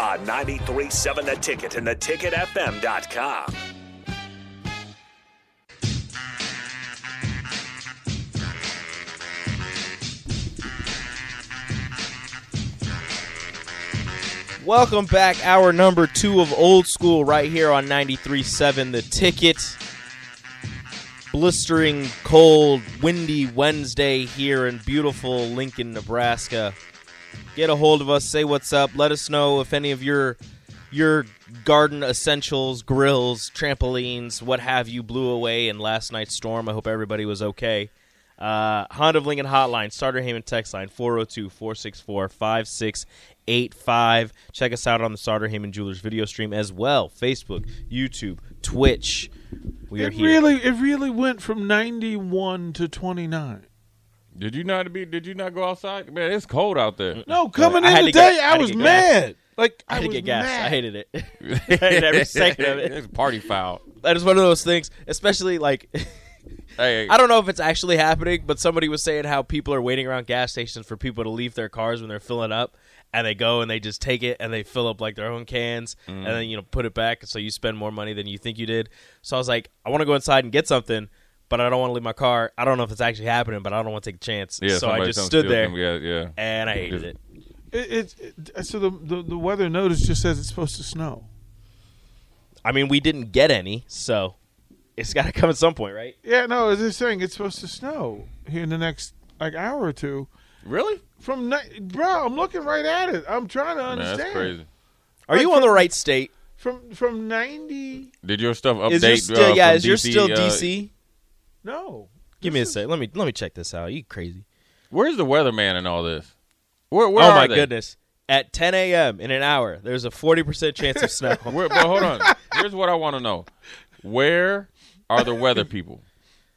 On 93.7 The Ticket and theticketfm.com. Welcome back, hour number two of Old School, right here on 93.7 The Ticket. Blistering, cold, windy Wednesday here in beautiful Lincoln, Nebraska. Get a hold of us, say what's up, let us know if any of your your garden essentials, grills, trampolines, what have you, blew away in last night's storm. I hope everybody was okay. Uh, Honda of Lincoln Hotline, Sartor Hamann text line 402 464 5685. Check us out on the Sartor Hamann Jewelers video stream as well. Facebook, YouTube, Twitch. We are it here. really, it really went from ninety-one to twenty-nine. Did you not be? Did you not go outside? Man, it's cold out there. No, coming I in had to today, get- I I, was mad. Like I had to was get gas. mad. I hated it. I hated every second of it. It's party foul. That is one of those things, especially like. Hey, I don't know if it's actually happening, but somebody was saying how people are waiting around gas stations for people to leave their cars when they're filling up, and they go and they just take it and they fill up like their own cans, and mm. then you know put it back, so you spend more money than you think you did. So I was like, I want to go inside and get something, but I don't want to leave my car. I don't know if it's actually happening, but I don't want to take a chance. Yeah, so I somebody just come stood there them. Yeah, yeah. and I hated it. It, it, it- so the, the the weather notice just says it's supposed to snow. I mean, we didn't get any, so it's got to come at some point, right? Yeah, no, as they're saying, it's supposed to snow here in the next like hour or two. Really? From ni- bro, I'm looking right at it. I'm trying to Man, understand. that's crazy. Are you on the right state? From from ninety, Did your stuff update? Is your still, uh, yeah? Is yours DC, still uh, DC? No. Give me a sec. Let me let me check this out. You crazy? Where's the weatherman in all this? Where? where oh are my they? goodness! At 10 a.m. in an hour, there's a 40 percent chance of snow. Where, but hold on. Here's what I want to know. Where are the weather people?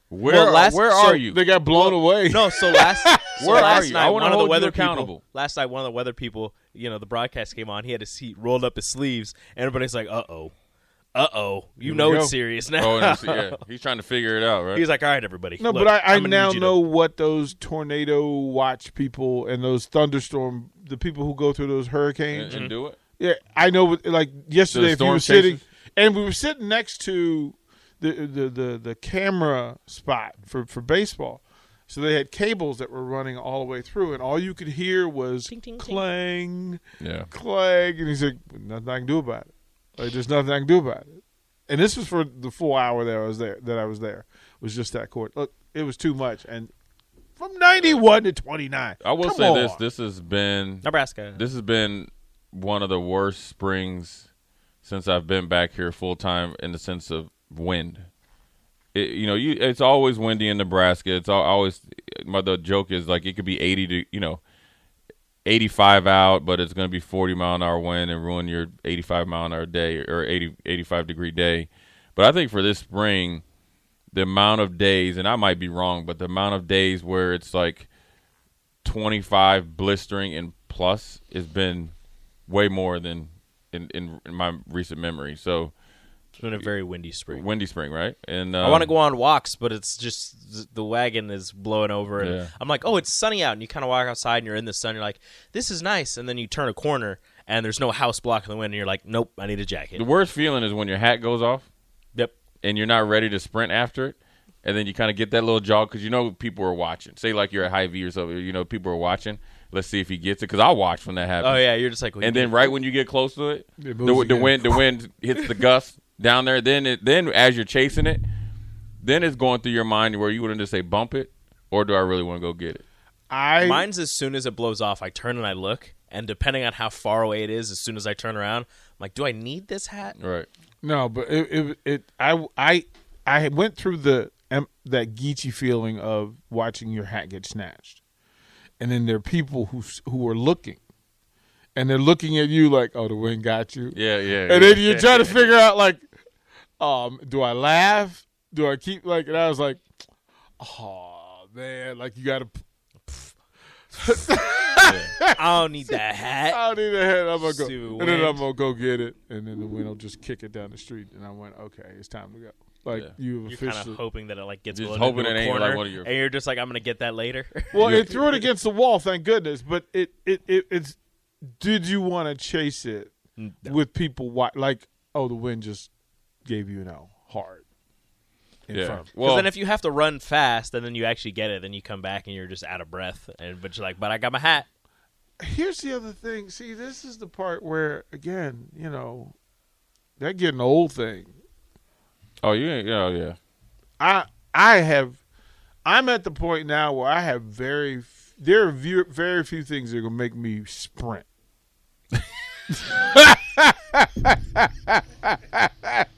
Where? Well, are- last- where so are you? They got blown away. no, so last so Where are you? night I wanna one of the hold you weather accountable. people last night one of the weather people, you know, the broadcast came on. He had his he rolled up his sleeves, and everybody's like, "Uh oh, uh oh." You know it's serious now. Oh, and it's- yeah. He's trying to figure it out, right? He's like, "All right, everybody." No, look, but I, I I'm gonna now need you to- know what those tornado watch people and those thunderstorm, the people who go through those hurricanes. and, and do it. Yeah, I know. what- Like yesterday, if you storm were sitting, chasers? and we were sitting next to the the the, the camera spot for for baseball, so they had cables that were running all the way through, and all you could hear was clang, Yeah. clang, and he's like, "Nothing I can do about it. Like, there's nothing I can do about it." And this was for the full hour that I was there. That I was there it was just that court. Look, it was too much, and from ninety one to twenty nine. I will Come say this: on. this has been Nebraska. this has been one of the worst springs since I've been back here full time in the sense of wind. It, you know, you it's always windy in Nebraska. It's al- always my the joke is like it could be eighty to you know eighty five out, but it's going to be forty mile an hour wind and ruin your eighty five mile an hour day or 80, 85 degree day. But I think for this spring, the amount of days, and I might be wrong, but the amount of days where it's like 25 blistering and plus has been way more than in, in, in my recent memory. So It's been a very windy spring. windy spring, right? And I want to um, go on walks, but it's just the wagon is blowing over, and Yeah. I'm like, "Oh, it's sunny out," and you kind of walk outside, and you're in the sun. You're like, "This is nice," and then you turn a corner, and there's no house blocking the wind, and you're like, "Nope, I need a jacket." The worst feeling is when your hat goes off Yep. and you're not ready to sprint after it, and then you kind of get that little jog because you know people are watching. Say like you're at High V or something, you know people are watching. Let's see if he gets it because I'll watch when that happens. Oh yeah, you're just like, well, and then right when you get close to it, the, It moves the wind the wind hits the gust down there. Then it then as you're chasing it, then it's going through your mind where you want to just say bump it, or do I really want to go get it? I mine's as soon as it blows off, I turn and I look, and depending on how far away it is, as soon as I turn around, I'm like, "Do I need this hat?" Right. No, but it, it, it I, I, I went through the um, that geeky feeling of watching your hat get snatched, and then there are people who who are looking, and they're looking at you like, "Oh, the wind got you." Yeah, yeah. and yeah. then you're trying to figure out like, um, do I laugh? Do I keep like? And I was like, oh man, like you got to. I don't need that hat. I don't need a hat. I'm gonna go, and then. I'm gonna go get it, and then the wind will just kick it down the street, and I went, okay, it's time to go. Like Yeah. you You're kind of hoping that it like gets Just hoping a it ain't, like, one of your- and you're just like, I'm gonna get that later. Well, it threw it against the wall, thank goodness. But it, it, it it's. Did you want to chase it with people? Wa- like, oh, the wind just gave you no hard. In yeah. Because Well, then if you have to run fast and then you actually get it, then you come back and you're just out of breath. And but you're like, but I got my hat. Here's the other thing. See, this is the part where, again, you know, that getting old thing. oh, you ain't. Oh, yeah. I I have. I'm at the point now where I have very. f- There are ve- very few things that are gonna make me sprint.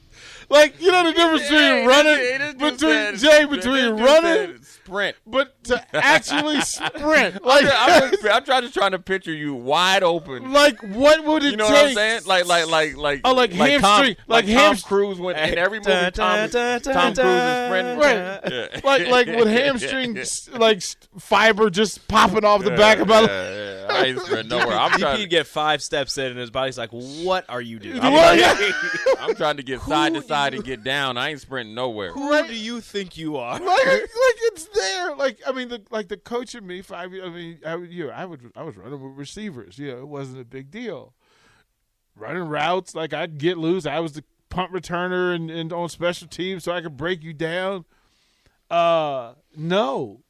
like you know the difference between running between Jay between running, sprint. but to actually sprint. Like I'm, just, I'm trying to trying to picture you wide open. like what would it You know take? what I'm saying? Like, like, like, like. Oh, like Tom, hamstring- like like Tom Cruise went in every movie. Dun, Tom, dun, dun, Tom Cruise is sprinting. Right. Yeah. like like with hamstrings like fiber just popping off the back of my Yeah, yeah, I ain't sprinting nowhere. I'm DP trying. To get five steps in, and his body's like, "What are you doing? I'm, trying I'm trying to get side to side and get down. I ain't sprinting nowhere. Who do you think you are?" like, like it's there. Like I mean, the like the coach of me five. I mean, I would, you know, I would, I was running with receivers. You know, it wasn't a big deal. Running routes, like I'd get loose. I was the punt returner and, and on special teams, so I could break you down. Uh, no,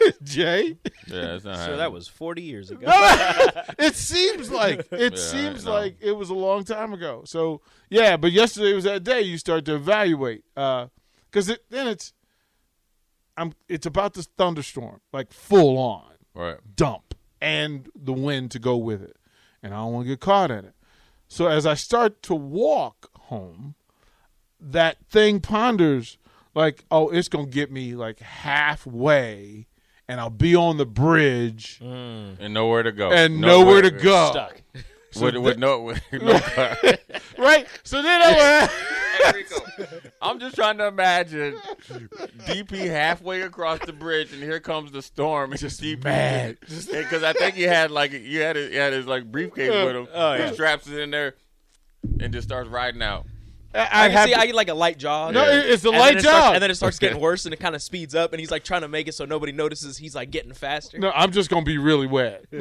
Jay. Yeah, it's not So happening. that was 40 years ago. it seems like it Yeah, seems no. like it was a long time ago. So yeah, but yesterday was that day you start to evaluate uh, because it then it's I'm it's about this thunderstorm like full on right. dump and the wind to go with it, and I don't want to get caught in it. So as I start to walk home, that thing ponders like, oh, it's gonna get me like halfway, and I'll be on the bridge mm. And nowhere to go. and nowhere to go. Stuck. With, with no, with no car. right? So then I went, I'm just trying to imagine DP halfway across the bridge, and here comes the storm. It's just DP mad. because I think he had like he had his, he had his like briefcase with him. Uh, oh, yeah. He straps it in there and just starts riding out. I, I, I can see to- I get like a light jog. no, it- it's a And light it starts- job. and then it starts getting worse, and it kind of speeds up, and he's like trying to make it so nobody notices. He's like getting faster. no, I'm just gonna be really wet.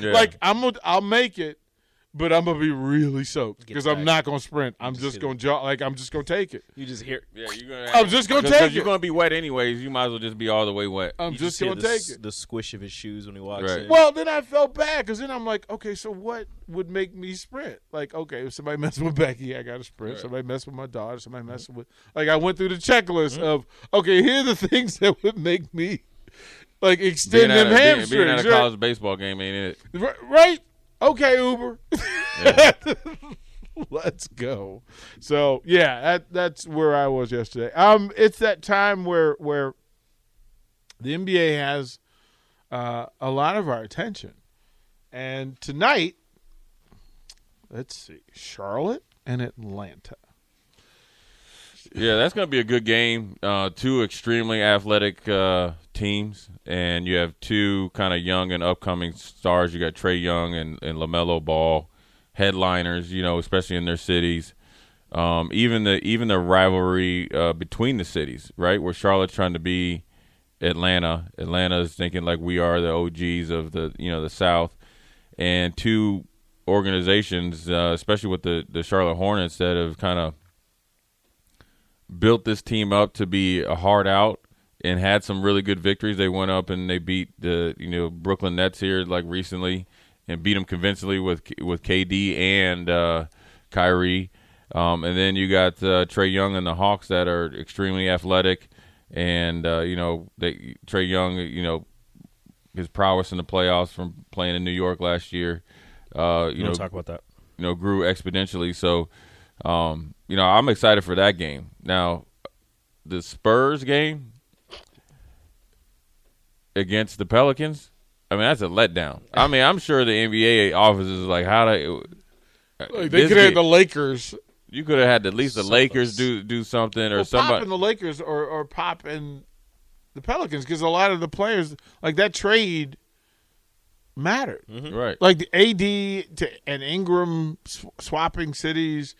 Yeah. Like I'm, gonna, I'll make it, but I'm gonna be really soaked because I'm not gonna sprint. I'm just hit gonna jog. Like I'm just gonna take it. You just hear. Yeah, you're gonna. I'm just gonna take it. You're gonna be wet anyways. You might as well just be all the way wet. I'm you just hear gonna the, take s- it. the squish of his shoes when he walks Right. in. Well, then I felt bad because then I'm like, okay, so what would make me sprint? Like, okay, if somebody messing with Becky, I got to sprint. Somebody messing with my daughter, somebody mm-hmm. messing with. Like, I went through the checklist mm-hmm. of, okay, here are the things that would make me, like, Being extend at, them a, being, hamstrings. being at a right? college baseball game ain't it? Right? Okay, Uber. Yeah. Let's go. So yeah, that that's where I was yesterday. Um, it's that time where where the NBA has uh, a lot of our attention, and tonight, let's see, Charlotte and Atlanta. Yeah, that's going to be a good game. Uh, two extremely athletic uh, teams, and you have two kind of young and upcoming stars. You got Trae Young and, and LaMelo Ball, headliners. You know, especially in their cities. Um, even the even the rivalry uh, between the cities, right? Where Charlotte's trying to be Atlanta. Atlanta's thinking like we are the OGs of the you know the South, and two organizations, uh, especially with the the Charlotte Hornets, that have kind of built this team up to be a hard out and had some really good victories. They went up and they beat the you know Brooklyn Nets here like recently and beat them convincingly with with KD and uh, Kyrie. Um, and then you got uh, Trae Young and the Hawks that are extremely athletic, and uh, you know they Trae Young, you know his prowess in the playoffs from playing in New York last year. Uh, you know, talk about that. you know grew exponentially. So, um, you know, I'm excited for that game. Now, the Spurs game against the Pelicans, I mean, that's a letdown. I mean, I'm sure the NBA office is like, how do Like, they could have game- the Lakers you could have had at least the Lakers do do something or well, somebody. pop in the Lakers or or pop in the Pelicans because a lot of the players like that trade mattered. Right. Like the AD to and Ingram sw- swapping cities,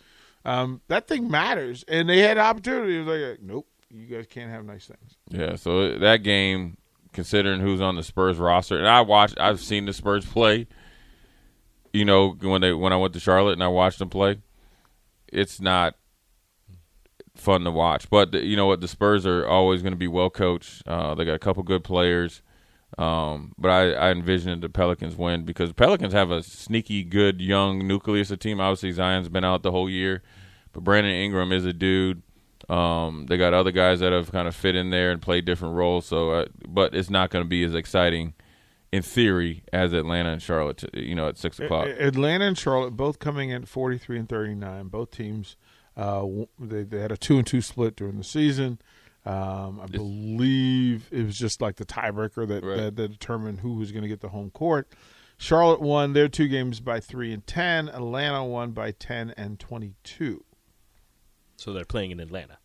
um, that thing matters. And they had opportunity. It was like, nope, you guys can't have nice things. Yeah, so that game, considering who's on the Spurs roster, and I watched, I've seen the Spurs play. You know, when they when I went to Charlotte and I watched them play, it's not fun to watch. But the, you know what, the Spurs are always going to be well coached. Uh, they got a couple good players, um, but I, I envision the Pelicans win because the Pelicans have a sneaky good young nucleus of team. Obviously, Zion's been out the whole year, but Brandon Ingram is a dude. Um, they got other guys that have kind of fit in there and played different roles. So, uh, but it's not going to be as exciting, in theory, as Atlanta and Charlotte. You know, at six o'clock. Atlanta and Charlotte both coming in 43 and 39. Both teams, uh, they, they had a two and two split during the season. Um, I believe it was just like the tiebreaker that, Right. that, that determined who was going to get the home court. Charlotte won their two games by three and ten. Atlanta won by ten and twenty-two. So they're playing in Atlanta.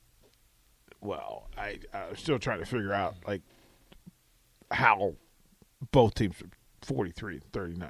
Well, I I'm still trying to figure out like how both teams are 43 and 39.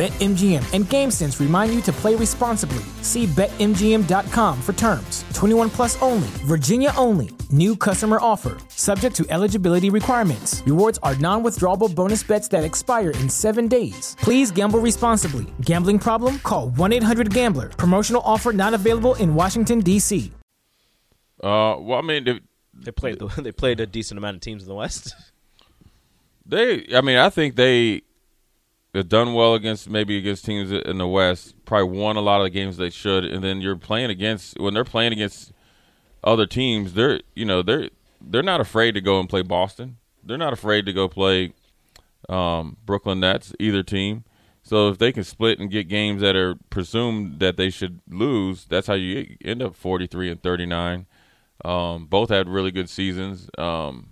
BetMGM and GameSense remind you to play responsibly. See BetMGM.com for terms. 21 plus only, Virginia only. New customer offer. Subject to eligibility requirements. Rewards are non withdrawable bonus bets that expire in seven days. Please gamble responsibly. Gambling problem? Call 1 800 Gambler. Promotional offer not available in Washington, D.C. Uh, well, I mean, they, They played the, they played a decent amount of teams in the West. they, I mean, I think they have done well against maybe against teams in the West. Probably won a lot of the games they should, and then you're playing against when they're playing against other teams. They're you know they're they're not afraid to go and play Boston. They're not afraid to go play um, Brooklyn Nets. Either team. So if they can split and get games that are presumed that they should lose, that's how you end up 43 and 39. Um, both had really good seasons, um,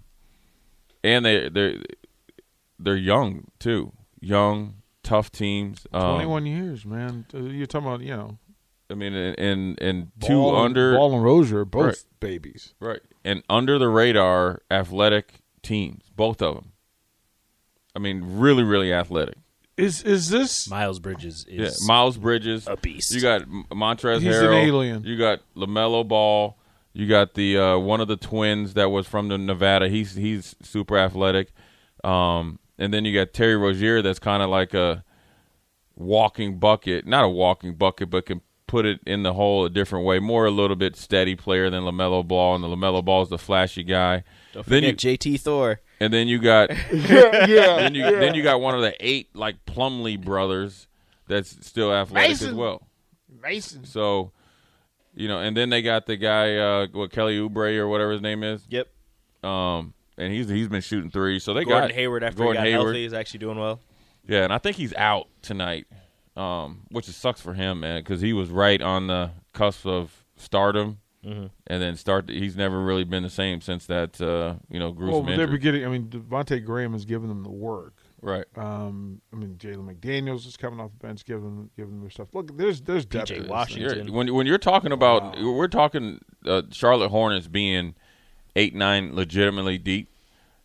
and they they they're young too. Young, tough teams. Um, 21 years, man. Uh, You're talking about, you know, I mean, and and, and two Ball and- under Ball and Rozier, are both Right. babies. right and under the radar athletic teams, both of them. I mean, really, really athletic. Is is this Miles Bridges is yeah, Miles Bridges, a beast. You got M- Montrezl He's an alien. You got LaMelo Ball. You got the uh, one of the twins that was from the Nevada. He's he's super athletic. Um, and then you got Terry Rozier. That's kind of like a walking bucket, not a walking bucket, but can put it in the hole a different way. More a little bit steady player than LaMelo Ball, and the LaMelo Ball is the flashy guy. Don't then forget you JT Thor. and then you got yeah, then you then you got one of the eight like Plumlee brothers that's still athletic as well. Mason. So, you know, and then they got the guy, uh, what Kelly Oubre or whatever his name is. Yep. Um, and he's he's been shooting three. So they Gordon got Hayward after Gordon he got Hayward. healthy is actually doing well. Yeah, and I think he's out tonight, um, which is sucks for him, man, because he was right on the cusp of stardom, Mm-hmm. and then start. He's never really been the same since that, uh, you know, gruesome Well, they're injury. beginning. I mean, Devonte' Graham has given them the work. right. Um, I mean, Jalen McDaniels is coming off the bench, giving them, giving them their stuff. Look, there's there's depth. to. Washington. You're, when when you're talking about we're talking uh, Charlotte Hornets being eight nine legitimately deep,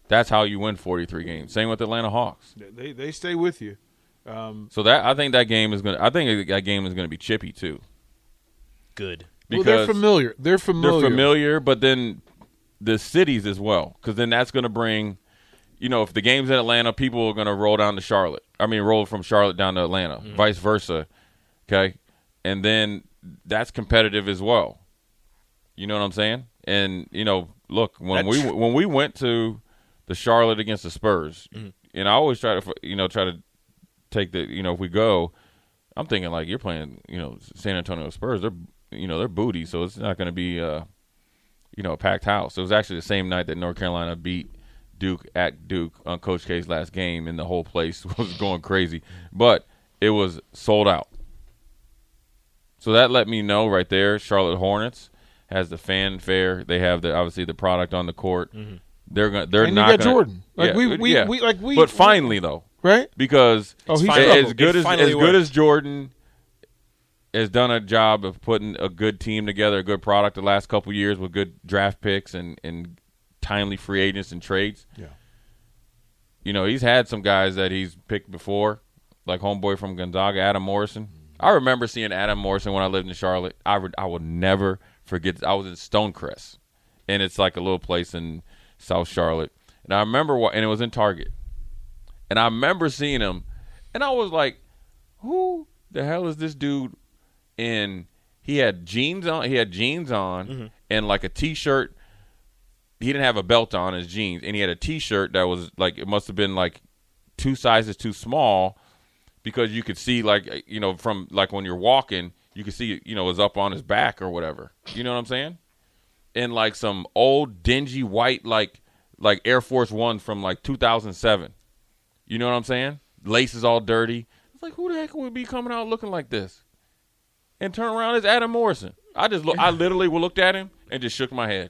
that's how you win 43 games. Same with Atlanta Hawks. They they stay with you. Um, So that I think that game is gonna I think that game is gonna be chippy too Good. well, because they're familiar. They're familiar. they're familiar, but then the cities as well, because then that's gonna bring. You know, if the game's in Atlanta, people are going to roll down to Charlotte. I mean, roll from Charlotte down to Atlanta, vice versa. Okay, and then that's competitive as well. You know what I'm saying? And you know, look when we when we went to the Charlotte against the Spurs, and I always try to you know try to take the you know if we go, I'm thinking like you're playing you know San Antonio Spurs, they're you know they're booty, so it's not going to be uh you know a packed house. It was actually the same night that North Carolina beat Duke at Duke on Coach K's last game, and the whole place was going crazy, but it was sold out. So that let me know right there. Charlotte Hornets has the fanfare. They have the obviously the product on the court. Mm-hmm. They're gonna. They're And you got gonna, Jordan. Like, yeah, we- we- yeah. we- like, we- But finally though, right? because Oh, he's a- trouble. as good It as finally as good worked. as Jordan has done a job of putting a good team together, a good product the last couple years with good draft picks and and timely free agents and trades. Yeah. You know, he's had some guys that he's picked before, like homeboy from Gonzaga, Adam Morrison. Mm-hmm. I remember seeing Adam Morrison when I lived in Charlotte. I would I will never forget. I was in Stonecrest, and it's like a little place in South Charlotte. And I remember what, and it was in Target. And I remember seeing him, and I was like, "Who the hell is this dude?" And he had jeans on. He had jeans on mm-hmm. and like a t-shirt. He didn't have a belt on his jeans, and he had a t-shirt that was like it must have been like two sizes too small because you could see like you know from like when you're walking, you could see you know was up on his back or whatever. You know what I'm saying? In like some old dingy white like like Air Force One from like 2007. You know what I'm saying? Laces all dirty. It's like who the heck would be coming out looking like this? And turn around, it's Adam Morrison. I just look, I literally looked at him and just shook my head.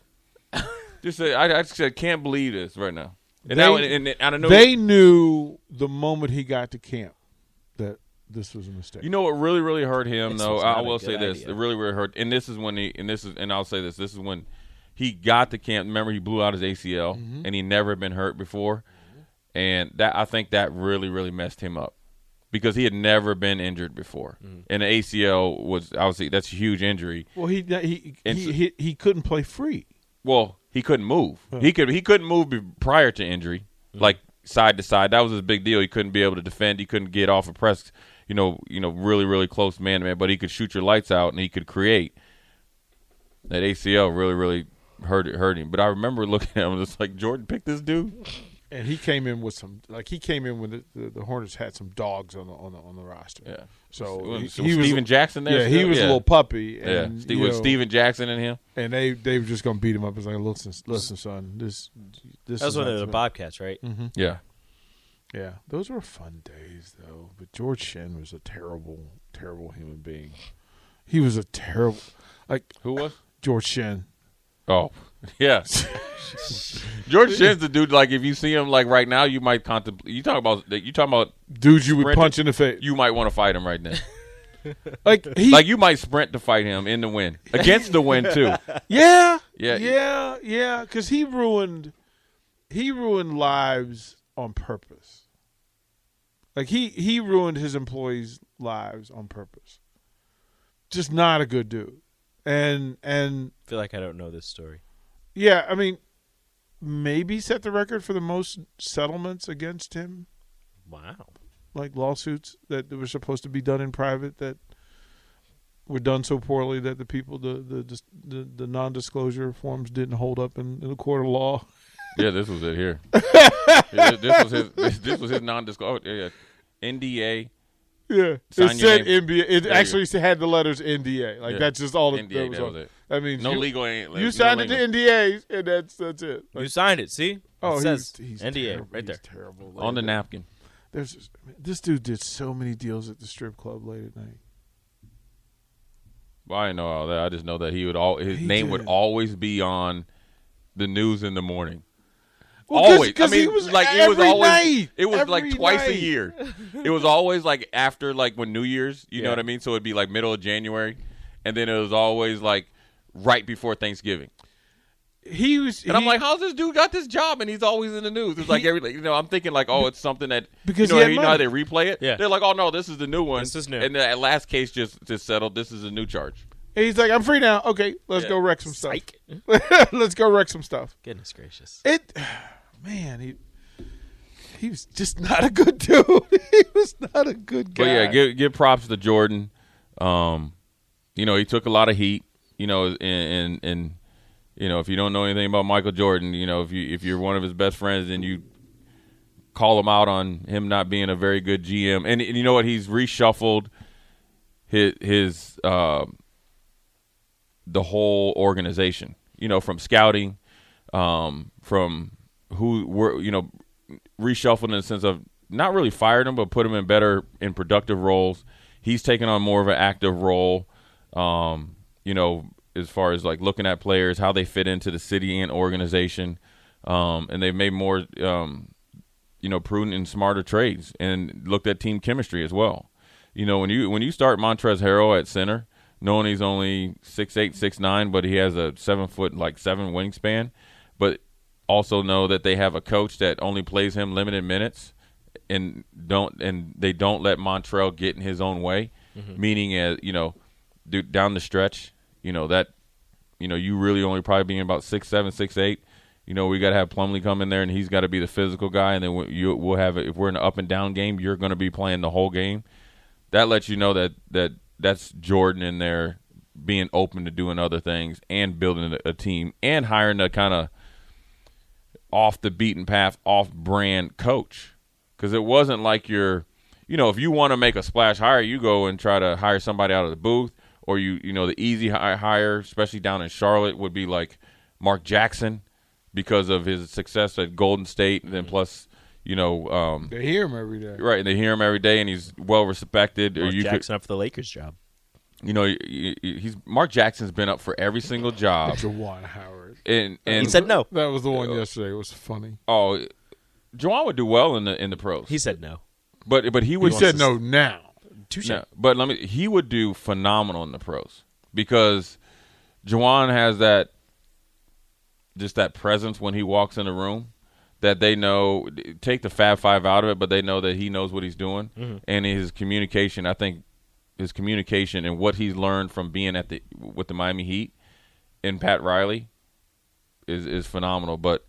just said, I, I just said, can't believe this right now. And They- now, and, and, and I know They knew the moment he got to camp that this was a mistake. You know what really, really hurt him, This though. I will say this: idea. it really, really hurt. And this is when he, and this is, and I'll say this: this is when he got to camp. Remember, he blew out his ACL, Mm-hmm. and he never been hurt before, and that I think that really, really messed him up because he had never been injured before, Mm-hmm. and the ACL was obviously that's a huge injury. well, he he And he, so- he he couldn't play free. Well, he couldn't move. He could he couldn't move prior to injury, like side to side. That was his big deal. He couldn't be able to defend. He couldn't get off a press. You know, you know, really, really close man to man. But he could shoot your lights out and he could create. That ACL really, really hurt hurt him. But I remember looking at him, just like Jordan picked this dude. And he came in with some like he came in when the, the, the Hornets had some dogs on the on the on the roster. Yeah. So Was- he, was he was Stephen Jackson there Yeah, he was Yeah. a little puppy. Yeah, And, Steve, you with know, Stephen Jackson and him. and they they were just gonna beat him up. It's like listen, listen, son, this this That was is one of the. Bobcats, right? Yeah. Mhm. Yeah, Yeah, those were fun days though. But George Shinn was a terrible, terrible human being. He was a terrible, like who was? George Shinn. Oh, yeah. George Shinn's the dude. Like, if you see him like right now, you might contemplate. You talk about you talking about Dude, you would punch in the face. you might want to fight him right now. like he, like you might sprint to fight him in the wind against the wind too. yeah, Yeah. yeah, yeah. Because he ruined, he ruined lives on purpose. Like he he ruined his employees' lives on purpose. Just not a good dude. And and I feel like I don't know this story. yeah, I mean, maybe set the record for the most settlements against him. Wow. like lawsuits that were supposed to be done in private that were done so poorly that the people the the the, the non-disclosure forms didn't hold up in, in the court of law. Yeah, this was it here. Yeah, this was his. This, this was his non-disclosure. Oh, yeah, yeah. NDA. Yeah, Sign it said name. NBA. It you actually had the letters NDA. Like Yeah. that's just all that, NDA, that was, that was it. That means No you, legal. ain't- You no signed it to. NDAs, and that's that's it. You signed it, see? oh, it says he's, he's NDA terrible. right there. He's terrible. on the napkin. There's this dude did so many deals at the strip club late at night. Well, I didn't know all that. I just know that he would all his He name would always be on the news in the morning. Well, 'cause- always. 'cause I mean, he was like it was always. night. It was like Every twice a year. It was always like after like when New Year's. You know what I mean? So it'd be like middle of January, and then it was always like right before Thanksgiving. He was, And I'm like, how's this dude got this job and he's always in the news? It's like He- every, you know, I'm thinking like, oh, it's something that Because you know, had you know how they replay it. Yeah. they're like, oh no, this is the new one. This is new. And that last case just just settled. This is a new charge. And he's like, I'm free now. Okay, let's Yeah. go wreck some stuff. Let's go wreck some stuff. Goodness gracious. It, man, he he was just not a good dude. he was not a good guy. But yeah, give give props to Jordan. Um, you know, he took a lot of heat. You know, and and, and you know, if you don't know anything about Michael Jordan, you know, if you if you're one of his best friends and you call him out on him not being a very good GM, and, and you know what, he's reshuffled his his uh, the whole organization. You know, from scouting, um, from who were you know reshuffled in the sense of not really fired him, but put him in better in productive roles. He's taken on more of an active role. Um, you know, as far as like looking at players, how they fit into the city and organization, um, and they've made more, um, you know, prudent and smarter trades, and looked at team chemistry as well. You know, when you when you start Montrezl Harrell at center, knowing he's only six eight six nine, but he has a seven foot like seven wingspan, but also know that they have a coach that only plays him limited minutes and don't and they don't let Montrell get in his own way, mm-hmm. meaning as you know, down the stretch, you know that you know you really only probably being about six seven six eight. You know we got to have Plumlee come in there and he's got to be the physical guy, and then you we'll have if we're in an up and down game, you're going to be playing the whole game. That lets you know that that that's Jordan in there being open to doing other things and building a, team and hiring a kind of off the beaten path, off brand coach. Because it wasn't like you're, you know, if you want to make a splash hire, you go and try to hire somebody out of the booth, or you, you know, the easy hire, especially down in Charlotte, would be like Mark Jackson because of his success at Golden State, and then mm-hmm. plus, you know, um, they hear him every day, right? And they hear him every day, and he's well respected. Mark or you Jackson could, up for the Lakers job you know, he's Mark Jackson's been up for every single job. Juwan Howard, and and he said no. That was the one yesterday. It was funny. Oh, Juwan would do well in the in the pros. He said no, but but he would. He said no now. Touche. No, but let me. He would do phenomenal in the pros because Juwan has that just that presence when he walks in the room that they know take the Fab Five out of it, but they know that he knows what he's doing mm-hmm. and his communication. I think his communication and what he's learned from being at the with the Miami Heat and Pat Riley is is phenomenal. But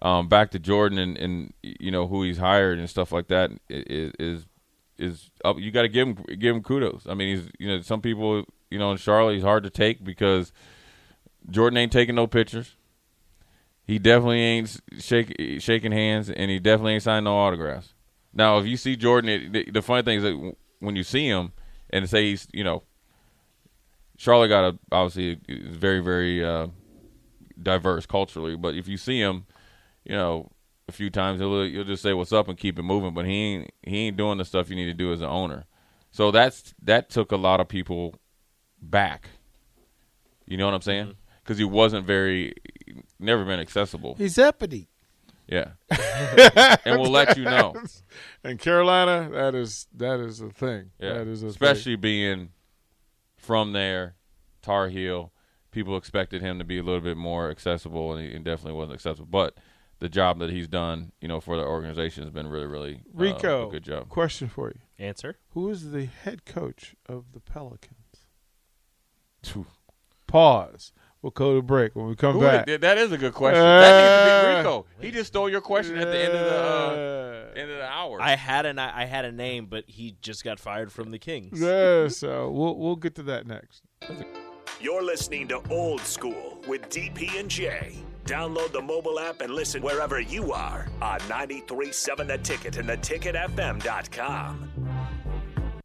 um, back to Jordan and, and you know who he's hired and stuff like that is is, is up. You got to give him give him kudos. I mean, he's you know some people you know in Charlotte he's hard to take because Jordan ain't taking no pictures. He definitely ain't shake, shaking hands, and he definitely ain't signing no autographs. Now, if you see Jordan, it, the, the funny thing is that when you see him, and say he's you know Charlotte got a obviously very very uh, diverse culturally, but if you see him, you know a few times he'll you'll just say what's up and keep it moving, but he ain't he ain't doing the stuff you need to do as an owner. So that's that took a lot of people back. You know what I'm saying? Because mm-hmm. he wasn't very, never been accessible. He's uppity. Yeah, and we'll let you know. In Carolina, that is that is a thing. Yeah, that is especially thing. being from there, Tar Heel. People expected him to be a little bit more accessible, and he definitely wasn't accessible. But the job that he's done, you know, for the organization has been really, really uh, Rico. good job. Question for you: Answer. Who is the head coach of the Pelicans? Pause. We'll go to break when we come Ooh, back. That is a good question. Uh, that needs to be Rico. He just stole your question at the end of the uh, end of the hour. I had an I had a name, but he just got fired from the Kings. Yeah, so we'll we'll get to that next. You're listening to Old School with DP and J. Download the mobile app and listen wherever you are on 93.7 The Ticket and the theticketfm.com.